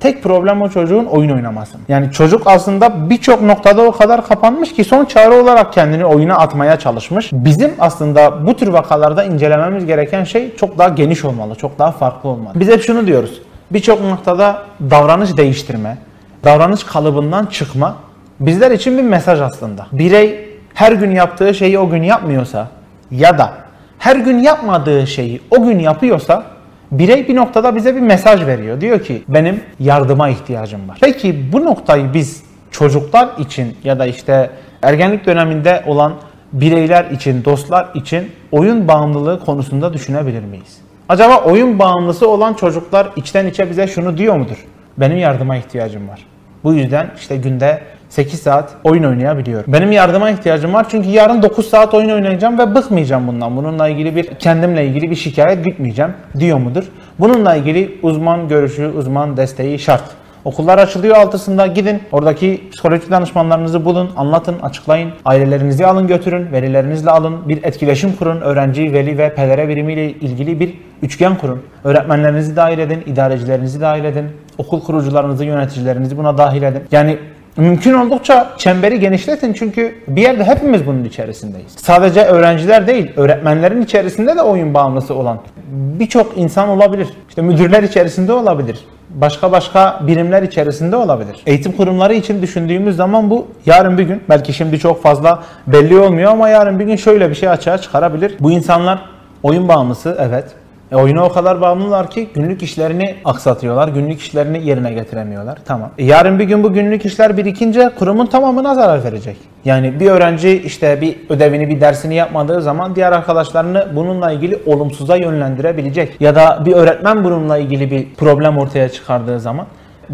[SPEAKER 1] Tek problem o çocuğun oyun oynaması. Yani çocuk aslında birçok noktada o kadar kapanmış ki son çare olarak kendini oyuna atmaya çalışmış. Bizim aslında bu tür vakalarda incelememiz gereken şey çok daha geniş olmalı, çok daha farklı olmalı. Biz hep şunu diyoruz. Birçok noktada davranış değiştirme, davranış kalıbından çıkma bizler için bir mesaj aslında. Birey her gün yaptığı şeyi o gün yapmıyorsa ya da her gün yapmadığı şeyi o gün yapıyorsa Birey bir noktada bize bir mesaj veriyor. Diyor ki benim yardıma ihtiyacım var. Peki bu noktayı biz çocuklar için ya da işte ergenlik döneminde olan bireyler için, dostlar için oyun bağımlılığı konusunda düşünebilir miyiz? Acaba oyun bağımlısı olan çocuklar içten içe bize şunu diyor mudur? Benim yardıma ihtiyacım var. Bu yüzden işte günde 8 saat oyun oynayabiliyorum. Benim yardıma ihtiyacım var çünkü yarın 9 saat oyun oynayacağım ve bıkmayacağım bundan. Bununla ilgili bir kendimle ilgili bir şikayet gütmeyeceğim diyor mudur? Bununla ilgili uzman görüşü, uzman desteği şart. Okullar açılıyor altısında gidin. Oradaki psikolojik danışmanlarınızı bulun, anlatın, açıklayın. Ailelerinizi alın götürün, velilerinizle alın. Bir etkileşim kurun. Öğrenci, veli ve pedere birimiyle ilgili bir üçgen kurun. Öğretmenlerinizi dahil edin, idarecilerinizi dahil edin. Okul kurucularınızı, yöneticilerinizi buna dahil edin. Yani Mümkün oldukça çemberi genişletin çünkü bir yerde hepimiz bunun içerisindeyiz. Sadece öğrenciler değil, öğretmenlerin içerisinde de oyun bağımlısı olan birçok insan olabilir. İşte müdürler içerisinde olabilir. Başka başka birimler içerisinde olabilir. Eğitim kurumları için düşündüğümüz zaman bu yarın bir gün belki şimdi çok fazla belli olmuyor ama yarın bir gün şöyle bir şey açığa çıkarabilir. Bu insanlar oyun bağımlısı evet e oyuna o kadar bağımlılar ki günlük işlerini aksatıyorlar. Günlük işlerini yerine getiremiyorlar. Tamam. E yarın bir gün bu günlük işler birikince kurumun tamamına zarar verecek. Yani bir öğrenci işte bir ödevini, bir dersini yapmadığı zaman diğer arkadaşlarını bununla ilgili olumsuza yönlendirebilecek. Ya da bir öğretmen bununla ilgili bir problem ortaya çıkardığı zaman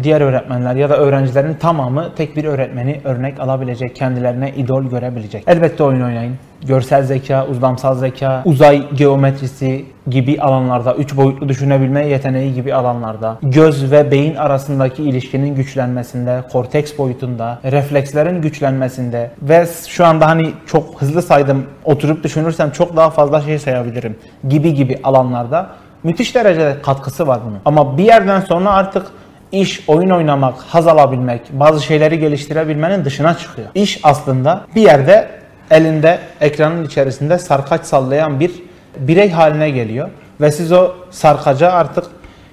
[SPEAKER 1] diğer öğretmenler ya da öğrencilerin tamamı tek bir öğretmeni örnek alabilecek, kendilerine idol görebilecek. Elbette oyun oynayın. Görsel zeka, uzlamsal zeka, uzay geometrisi gibi alanlarda, üç boyutlu düşünebilme yeteneği gibi alanlarda, göz ve beyin arasındaki ilişkinin güçlenmesinde, korteks boyutunda, reflekslerin güçlenmesinde ve şu anda hani çok hızlı saydım, oturup düşünürsem çok daha fazla şey sayabilirim gibi gibi alanlarda müthiş derecede katkısı var bunun. Ama bir yerden sonra artık İş oyun oynamak, haz alabilmek, bazı şeyleri geliştirebilmenin dışına çıkıyor. İş aslında bir yerde elinde ekranın içerisinde sarkaç sallayan bir birey haline geliyor ve siz o sarkaca artık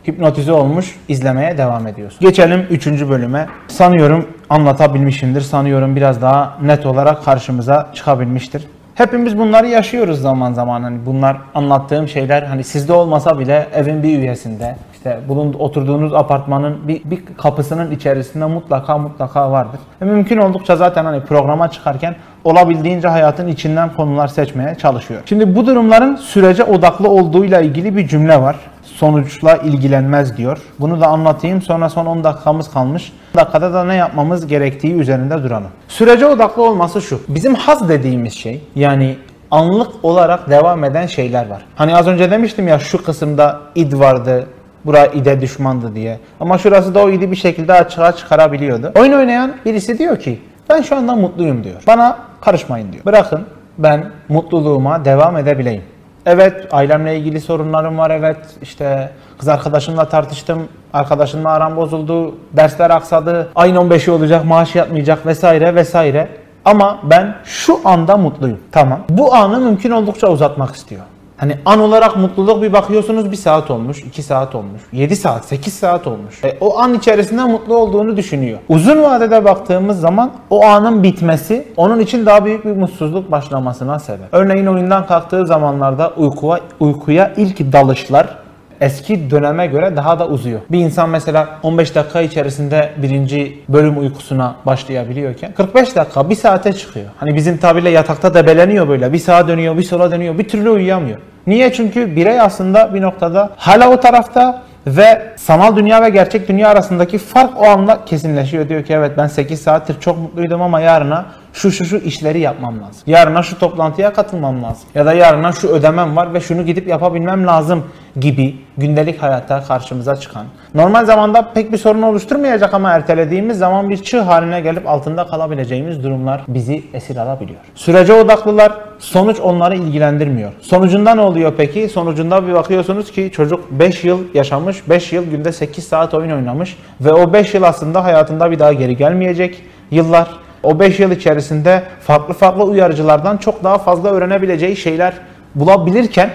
[SPEAKER 1] hipnotize olmuş izlemeye devam ediyorsunuz. Geçelim 3. bölüme. Sanıyorum anlatabilmişimdir. Sanıyorum biraz daha net olarak karşımıza çıkabilmiştir. Hepimiz bunları yaşıyoruz zaman zaman. Hani bunlar anlattığım şeyler hani sizde olmasa bile evin bir üyesinde, işte bulun oturduğunuz apartmanın bir, bir kapısının içerisinde mutlaka mutlaka vardır. Ve mümkün oldukça zaten hani programa çıkarken olabildiğince hayatın içinden konular seçmeye çalışıyor. Şimdi bu durumların sürece odaklı olduğuyla ilgili bir cümle var. Sonuçla ilgilenmez diyor. Bunu da anlatayım sonra son 10 dakikamız kalmış. 10 dakikada da ne yapmamız gerektiği üzerinde duralım. Sürece odaklı olması şu. Bizim haz dediğimiz şey yani anlık olarak devam eden şeyler var. Hani az önce demiştim ya şu kısımda id vardı, Bura ide düşmandı diye. Ama şurası da o idi bir şekilde açığa çıkarabiliyordu. Oyun oynayan birisi diyor ki ben şu anda mutluyum diyor. Bana karışmayın diyor. Bırakın ben mutluluğuma devam edebileyim. Evet ailemle ilgili sorunlarım var evet işte kız arkadaşımla tartıştım arkadaşımla aram bozuldu dersler aksadı ayın 15'i olacak maaş yatmayacak vesaire vesaire ama ben şu anda mutluyum tamam bu anı mümkün oldukça uzatmak istiyor. Hani an olarak mutluluk bir bakıyorsunuz bir saat olmuş, iki saat olmuş, yedi saat, sekiz saat olmuş. E, o an içerisinde mutlu olduğunu düşünüyor. Uzun vadede baktığımız zaman o anın bitmesi onun için daha büyük bir mutsuzluk başlamasına sebep. Örneğin oyundan kalktığı zamanlarda uykuya, uykuya ilk dalışlar eski döneme göre daha da uzuyor. Bir insan mesela 15 dakika içerisinde birinci bölüm uykusuna başlayabiliyorken 45 dakika bir saate çıkıyor. Hani bizim tabirle yatakta debeleniyor böyle. Bir sağa dönüyor, bir sola dönüyor. Bir türlü uyuyamıyor. Niye? Çünkü birey aslında bir noktada hala o tarafta ve sanal dünya ve gerçek dünya arasındaki fark o anda kesinleşiyor. Diyor ki evet ben 8 saattir çok mutluydum ama yarına şu şu şu işleri yapmam lazım. Yarına şu toplantıya katılmam lazım. Ya da yarına şu ödemem var ve şunu gidip yapabilmem lazım gibi gündelik hayatta karşımıza çıkan. Normal zamanda pek bir sorun oluşturmayacak ama ertelediğimiz zaman bir çığ haline gelip altında kalabileceğimiz durumlar bizi esir alabiliyor. Sürece odaklılar, sonuç onları ilgilendirmiyor. Sonucunda ne oluyor peki? Sonucunda bir bakıyorsunuz ki çocuk 5 yıl yaşamış, 5 yıl günde 8 saat oyun oynamış ve o 5 yıl aslında hayatında bir daha geri gelmeyecek yıllar. O 5 yıl içerisinde farklı farklı uyarıcılardan çok daha fazla öğrenebileceği şeyler bulabilirken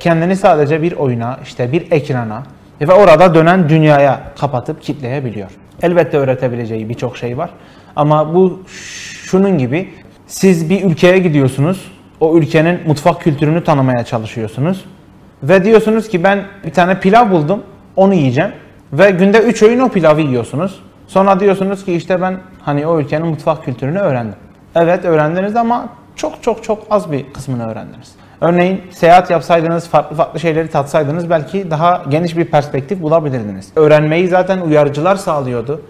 [SPEAKER 1] kendini sadece bir oyuna, işte bir ekrana ve orada dönen dünyaya kapatıp kitleyebiliyor. Elbette öğretebileceği birçok şey var. Ama bu şunun gibi siz bir ülkeye gidiyorsunuz. O ülkenin mutfak kültürünü tanımaya çalışıyorsunuz. Ve diyorsunuz ki ben bir tane pilav buldum. Onu yiyeceğim. Ve günde 3 öğün o pilavı yiyorsunuz. Sonra diyorsunuz ki işte ben hani o ülkenin mutfak kültürünü öğrendim. Evet öğrendiniz ama çok çok çok az bir kısmını öğrendiniz. Örneğin seyahat yapsaydınız, farklı farklı şeyleri tatsaydınız belki daha geniş bir perspektif bulabilirdiniz. Öğrenmeyi zaten uyarıcılar sağlıyordu.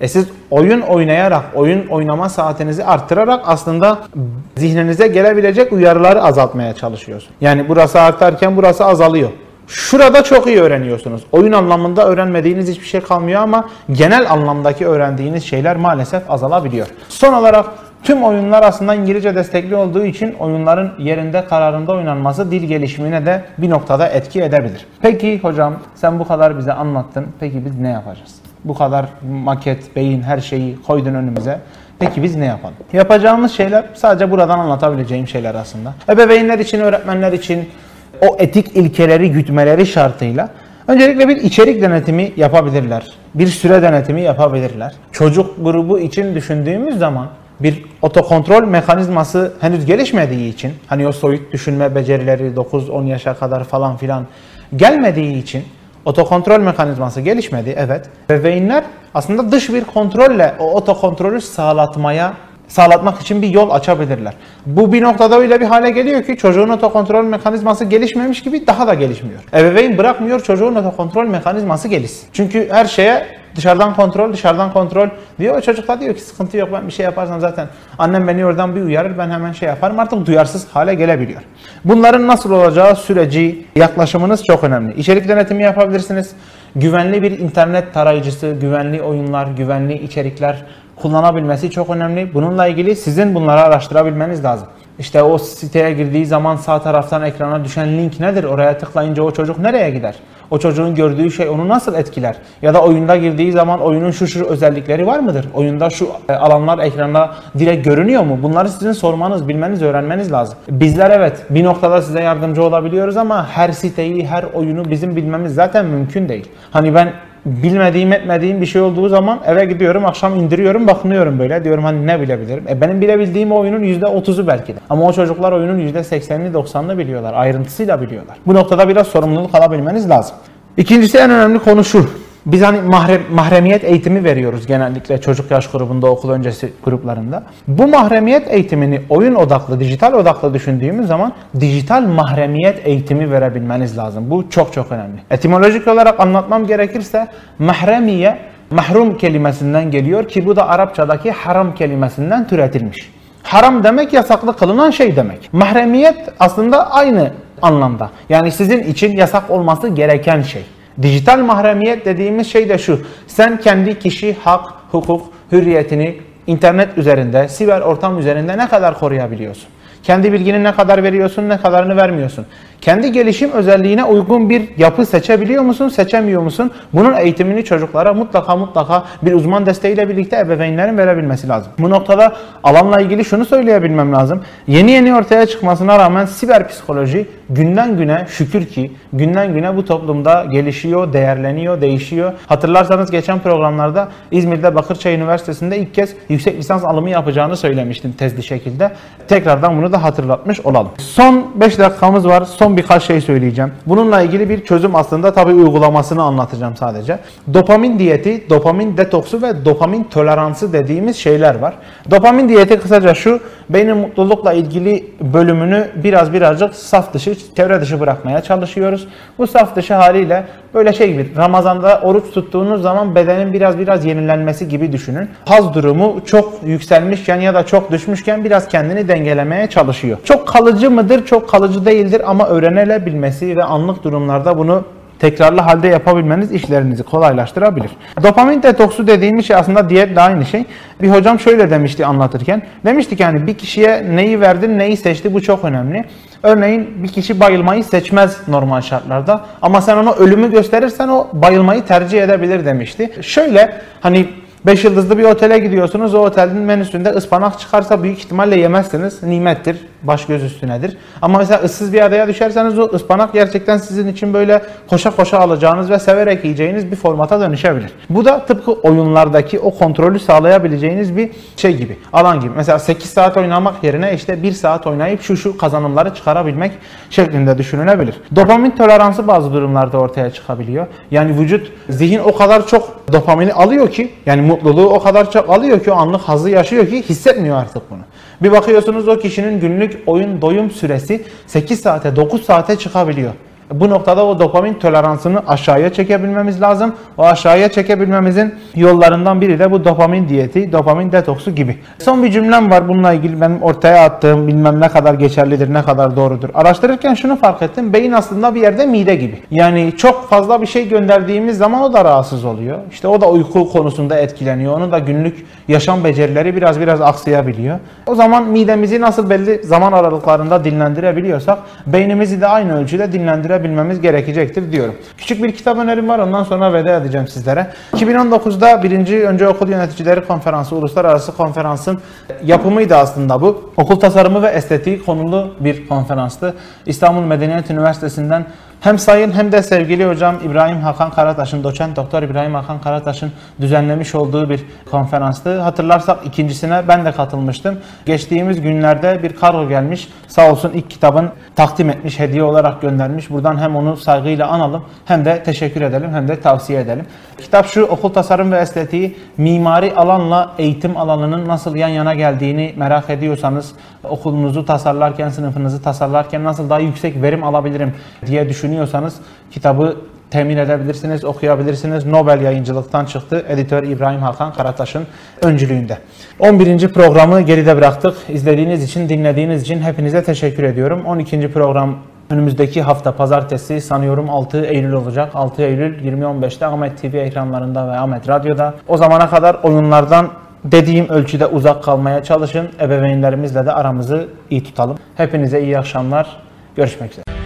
[SPEAKER 1] E siz oyun oynayarak, oyun oynama saatinizi arttırarak aslında zihninize gelebilecek uyarıları azaltmaya çalışıyorsunuz. Yani burası artarken burası azalıyor. Şurada çok iyi öğreniyorsunuz. Oyun anlamında öğrenmediğiniz hiçbir şey kalmıyor ama genel anlamdaki öğrendiğiniz şeyler maalesef azalabiliyor. Son olarak tüm oyunlar aslında İngilizce destekli olduğu için oyunların yerinde kararında oynanması dil gelişimine de bir noktada etki edebilir. Peki hocam sen bu kadar bize anlattın. Peki biz ne yapacağız? Bu kadar maket, beyin her şeyi koydun önümüze. Peki biz ne yapalım? Yapacağımız şeyler sadece buradan anlatabileceğim şeyler aslında. Ebeveynler için, öğretmenler için, o etik ilkeleri gütmeleri şartıyla öncelikle bir içerik denetimi yapabilirler. Bir süre denetimi yapabilirler. Çocuk grubu için düşündüğümüz zaman bir otokontrol mekanizması henüz gelişmediği için hani o soyut düşünme becerileri 9-10 yaşa kadar falan filan gelmediği için otokontrol mekanizması gelişmedi evet. Bebeğinler aslında dış bir kontrolle o otokontrolü sağlatmaya sağlatmak için bir yol açabilirler. Bu bir noktada öyle bir hale geliyor ki çocuğun otokontrol mekanizması gelişmemiş gibi daha da gelişmiyor. Ebeveyn bırakmıyor çocuğun otokontrol mekanizması gelişsin. Çünkü her şeye dışarıdan kontrol, dışarıdan kontrol diyor. O çocuk da diyor ki sıkıntı yok ben bir şey yaparsam zaten annem beni oradan bir uyarır ben hemen şey yaparım. Artık duyarsız hale gelebiliyor. Bunların nasıl olacağı süreci, yaklaşımınız çok önemli. İçerik denetimi yapabilirsiniz. Güvenli bir internet tarayıcısı, güvenli oyunlar, güvenli içerikler kullanabilmesi çok önemli. Bununla ilgili sizin bunları araştırabilmeniz lazım. İşte o siteye girdiği zaman sağ taraftan ekrana düşen link nedir? Oraya tıklayınca o çocuk nereye gider? O çocuğun gördüğü şey onu nasıl etkiler? Ya da oyunda girdiği zaman oyunun şu şu özellikleri var mıdır? Oyunda şu e, alanlar ekranda direkt görünüyor mu? Bunları sizin sormanız, bilmeniz, öğrenmeniz lazım. Bizler evet bir noktada size yardımcı olabiliyoruz ama her siteyi, her oyunu bizim bilmemiz zaten mümkün değil. Hani ben bilmediğim etmediğim bir şey olduğu zaman eve gidiyorum akşam indiriyorum bakınıyorum böyle diyorum hani ne bilebilirim. E benim bilebildiğim oyunun %30'u belki de. Ama o çocuklar oyunun %80'ini 90'ını biliyorlar. Ayrıntısıyla biliyorlar. Bu noktada biraz sorumluluk alabilmeniz lazım. İkincisi en önemli konu şu. Biz hani mahrem, mahremiyet eğitimi veriyoruz genellikle çocuk yaş grubunda, okul öncesi gruplarında. Bu mahremiyet eğitimini oyun odaklı, dijital odaklı düşündüğümüz zaman dijital mahremiyet eğitimi verebilmeniz lazım. Bu çok çok önemli. Etimolojik olarak anlatmam gerekirse mahremiye mahrum kelimesinden geliyor ki bu da Arapçadaki haram kelimesinden türetilmiş. Haram demek yasaklı kılınan şey demek. Mahremiyet aslında aynı anlamda. Yani sizin için yasak olması gereken şey. Dijital mahremiyet dediğimiz şey de şu. Sen kendi kişi, hak, hukuk, hürriyetini internet üzerinde, siber ortam üzerinde ne kadar koruyabiliyorsun? Kendi bilginin ne kadar veriyorsun, ne kadarını vermiyorsun. Kendi gelişim özelliğine uygun bir yapı seçebiliyor musun, seçemiyor musun? Bunun eğitimini çocuklara mutlaka mutlaka bir uzman desteğiyle birlikte ebeveynlerin verebilmesi lazım. Bu noktada alanla ilgili şunu söyleyebilmem lazım. Yeni yeni ortaya çıkmasına rağmen siber psikoloji günden güne şükür ki günden güne bu toplumda gelişiyor, değerleniyor, değişiyor. Hatırlarsanız geçen programlarda İzmir'de Bakırçay Üniversitesi'nde ilk kez yüksek lisans alımı yapacağını söylemiştim tezli şekilde. Tekrardan bunu da hatırlatmış olalım. Son 5 dakikamız var. Son birkaç şey söyleyeceğim. Bununla ilgili bir çözüm aslında tabii uygulamasını anlatacağım sadece. Dopamin diyeti, dopamin detoksu ve dopamin toleransı dediğimiz şeyler var. Dopamin diyeti kısaca şu, beynin mutlulukla ilgili bölümünü biraz birazcık saf dışı, çevre dışı bırakmaya çalışıyoruz. Bu saf dışı haliyle böyle şey gibi Ramazan'da oruç tuttuğunuz zaman bedenin biraz biraz yenilenmesi gibi düşünün. Haz durumu çok yükselmişken ya da çok düşmüşken biraz kendini dengelemeye çalışıyor. Çok kalıcı mıdır? Çok kalıcı değildir ama öğrenilebilmesi ve anlık durumlarda bunu tekrarlı halde yapabilmeniz işlerinizi kolaylaştırabilir. Dopamin detoksu dediğimiz şey aslında diyetle aynı şey. Bir hocam şöyle demişti anlatırken. Demişti ki yani bir kişiye neyi verdin, neyi seçti bu çok önemli. Örneğin bir kişi bayılmayı seçmez normal şartlarda ama sen ona ölümü gösterirsen o bayılmayı tercih edebilir demişti. Şöyle hani 5 yıldızlı bir otele gidiyorsunuz. O otelin menüsünde ıspanak çıkarsa büyük ihtimalle yemezsiniz. Nimettir. Baş göz üstünedir. Ama mesela ıssız bir adaya düşerseniz o ıspanak gerçekten sizin için böyle koşa koşa alacağınız ve severek yiyeceğiniz bir formata dönüşebilir. Bu da tıpkı oyunlardaki o kontrolü sağlayabileceğiniz bir şey gibi. Alan gibi. Mesela 8 saat oynamak yerine işte 1 saat oynayıp şu şu kazanımları çıkarabilmek şeklinde düşünülebilir. Dopamin toleransı bazı durumlarda ortaya çıkabiliyor. Yani vücut, zihin o kadar çok dopamini alıyor ki yani mutluluğu o kadar çok alıyor ki o anlık hazı yaşıyor ki hissetmiyor artık bunu. Bir bakıyorsunuz o kişinin günlük oyun doyum süresi 8 saate 9 saate çıkabiliyor. Bu noktada o dopamin toleransını aşağıya çekebilmemiz lazım. O aşağıya çekebilmemizin yollarından biri de bu dopamin diyeti, dopamin detoksu gibi. Son bir cümlem var bununla ilgili benim ortaya attığım bilmem ne kadar geçerlidir, ne kadar doğrudur. Araştırırken şunu fark ettim. Beyin aslında bir yerde mide gibi. Yani çok fazla bir şey gönderdiğimiz zaman o da rahatsız oluyor. İşte o da uyku konusunda etkileniyor. Onun da günlük yaşam becerileri biraz biraz aksayabiliyor. O zaman midemizi nasıl belli zaman aralıklarında dinlendirebiliyorsak beynimizi de aynı ölçüde dinlendirebilmemiz gerekecektir diyorum. Küçük bir kitap önerim var ondan sonra veda edeceğim sizlere. 2019'da birinci Önce Okul Yöneticileri Konferansı, Uluslararası Konferansın yapımıydı aslında bu. Okul tasarımı ve estetiği konulu bir konferanstı. İstanbul Medeniyet Üniversitesi'nden hem sayın hem de sevgili hocam İbrahim Hakan Karataş'ın, doçent doktor İbrahim Hakan Karataş'ın düzenlemiş olduğu bir konferanstı. Hatırlarsak ikincisine ben de katılmıştım. Geçtiğimiz günlerde bir kargo gelmiş. Sağ olsun ilk kitabın takdim etmiş, hediye olarak göndermiş. Buradan hem onu saygıyla analım hem de teşekkür edelim hem de tavsiye edelim. Kitap şu okul tasarım ve estetiği mimari alanla eğitim alanının nasıl yan yana geldiğini merak ediyorsanız okulunuzu tasarlarken, sınıfınızı tasarlarken nasıl daha yüksek verim alabilirim diye düşünüyorsanız kitabı temin edebilirsiniz, okuyabilirsiniz. Nobel yayıncılıktan çıktı. Editör İbrahim Hakan Karataş'ın öncülüğünde. 11. programı geride bıraktık. İzlediğiniz için, dinlediğiniz için hepinize teşekkür ediyorum. 12. program önümüzdeki hafta pazartesi sanıyorum 6 Eylül olacak. 6 Eylül 20.15'te Ahmet TV ekranlarında ve Ahmet Radyo'da. O zamana kadar oyunlardan dediğim ölçüde uzak kalmaya çalışın. Ebeveynlerimizle de aramızı iyi tutalım. Hepinize iyi akşamlar. Görüşmek üzere.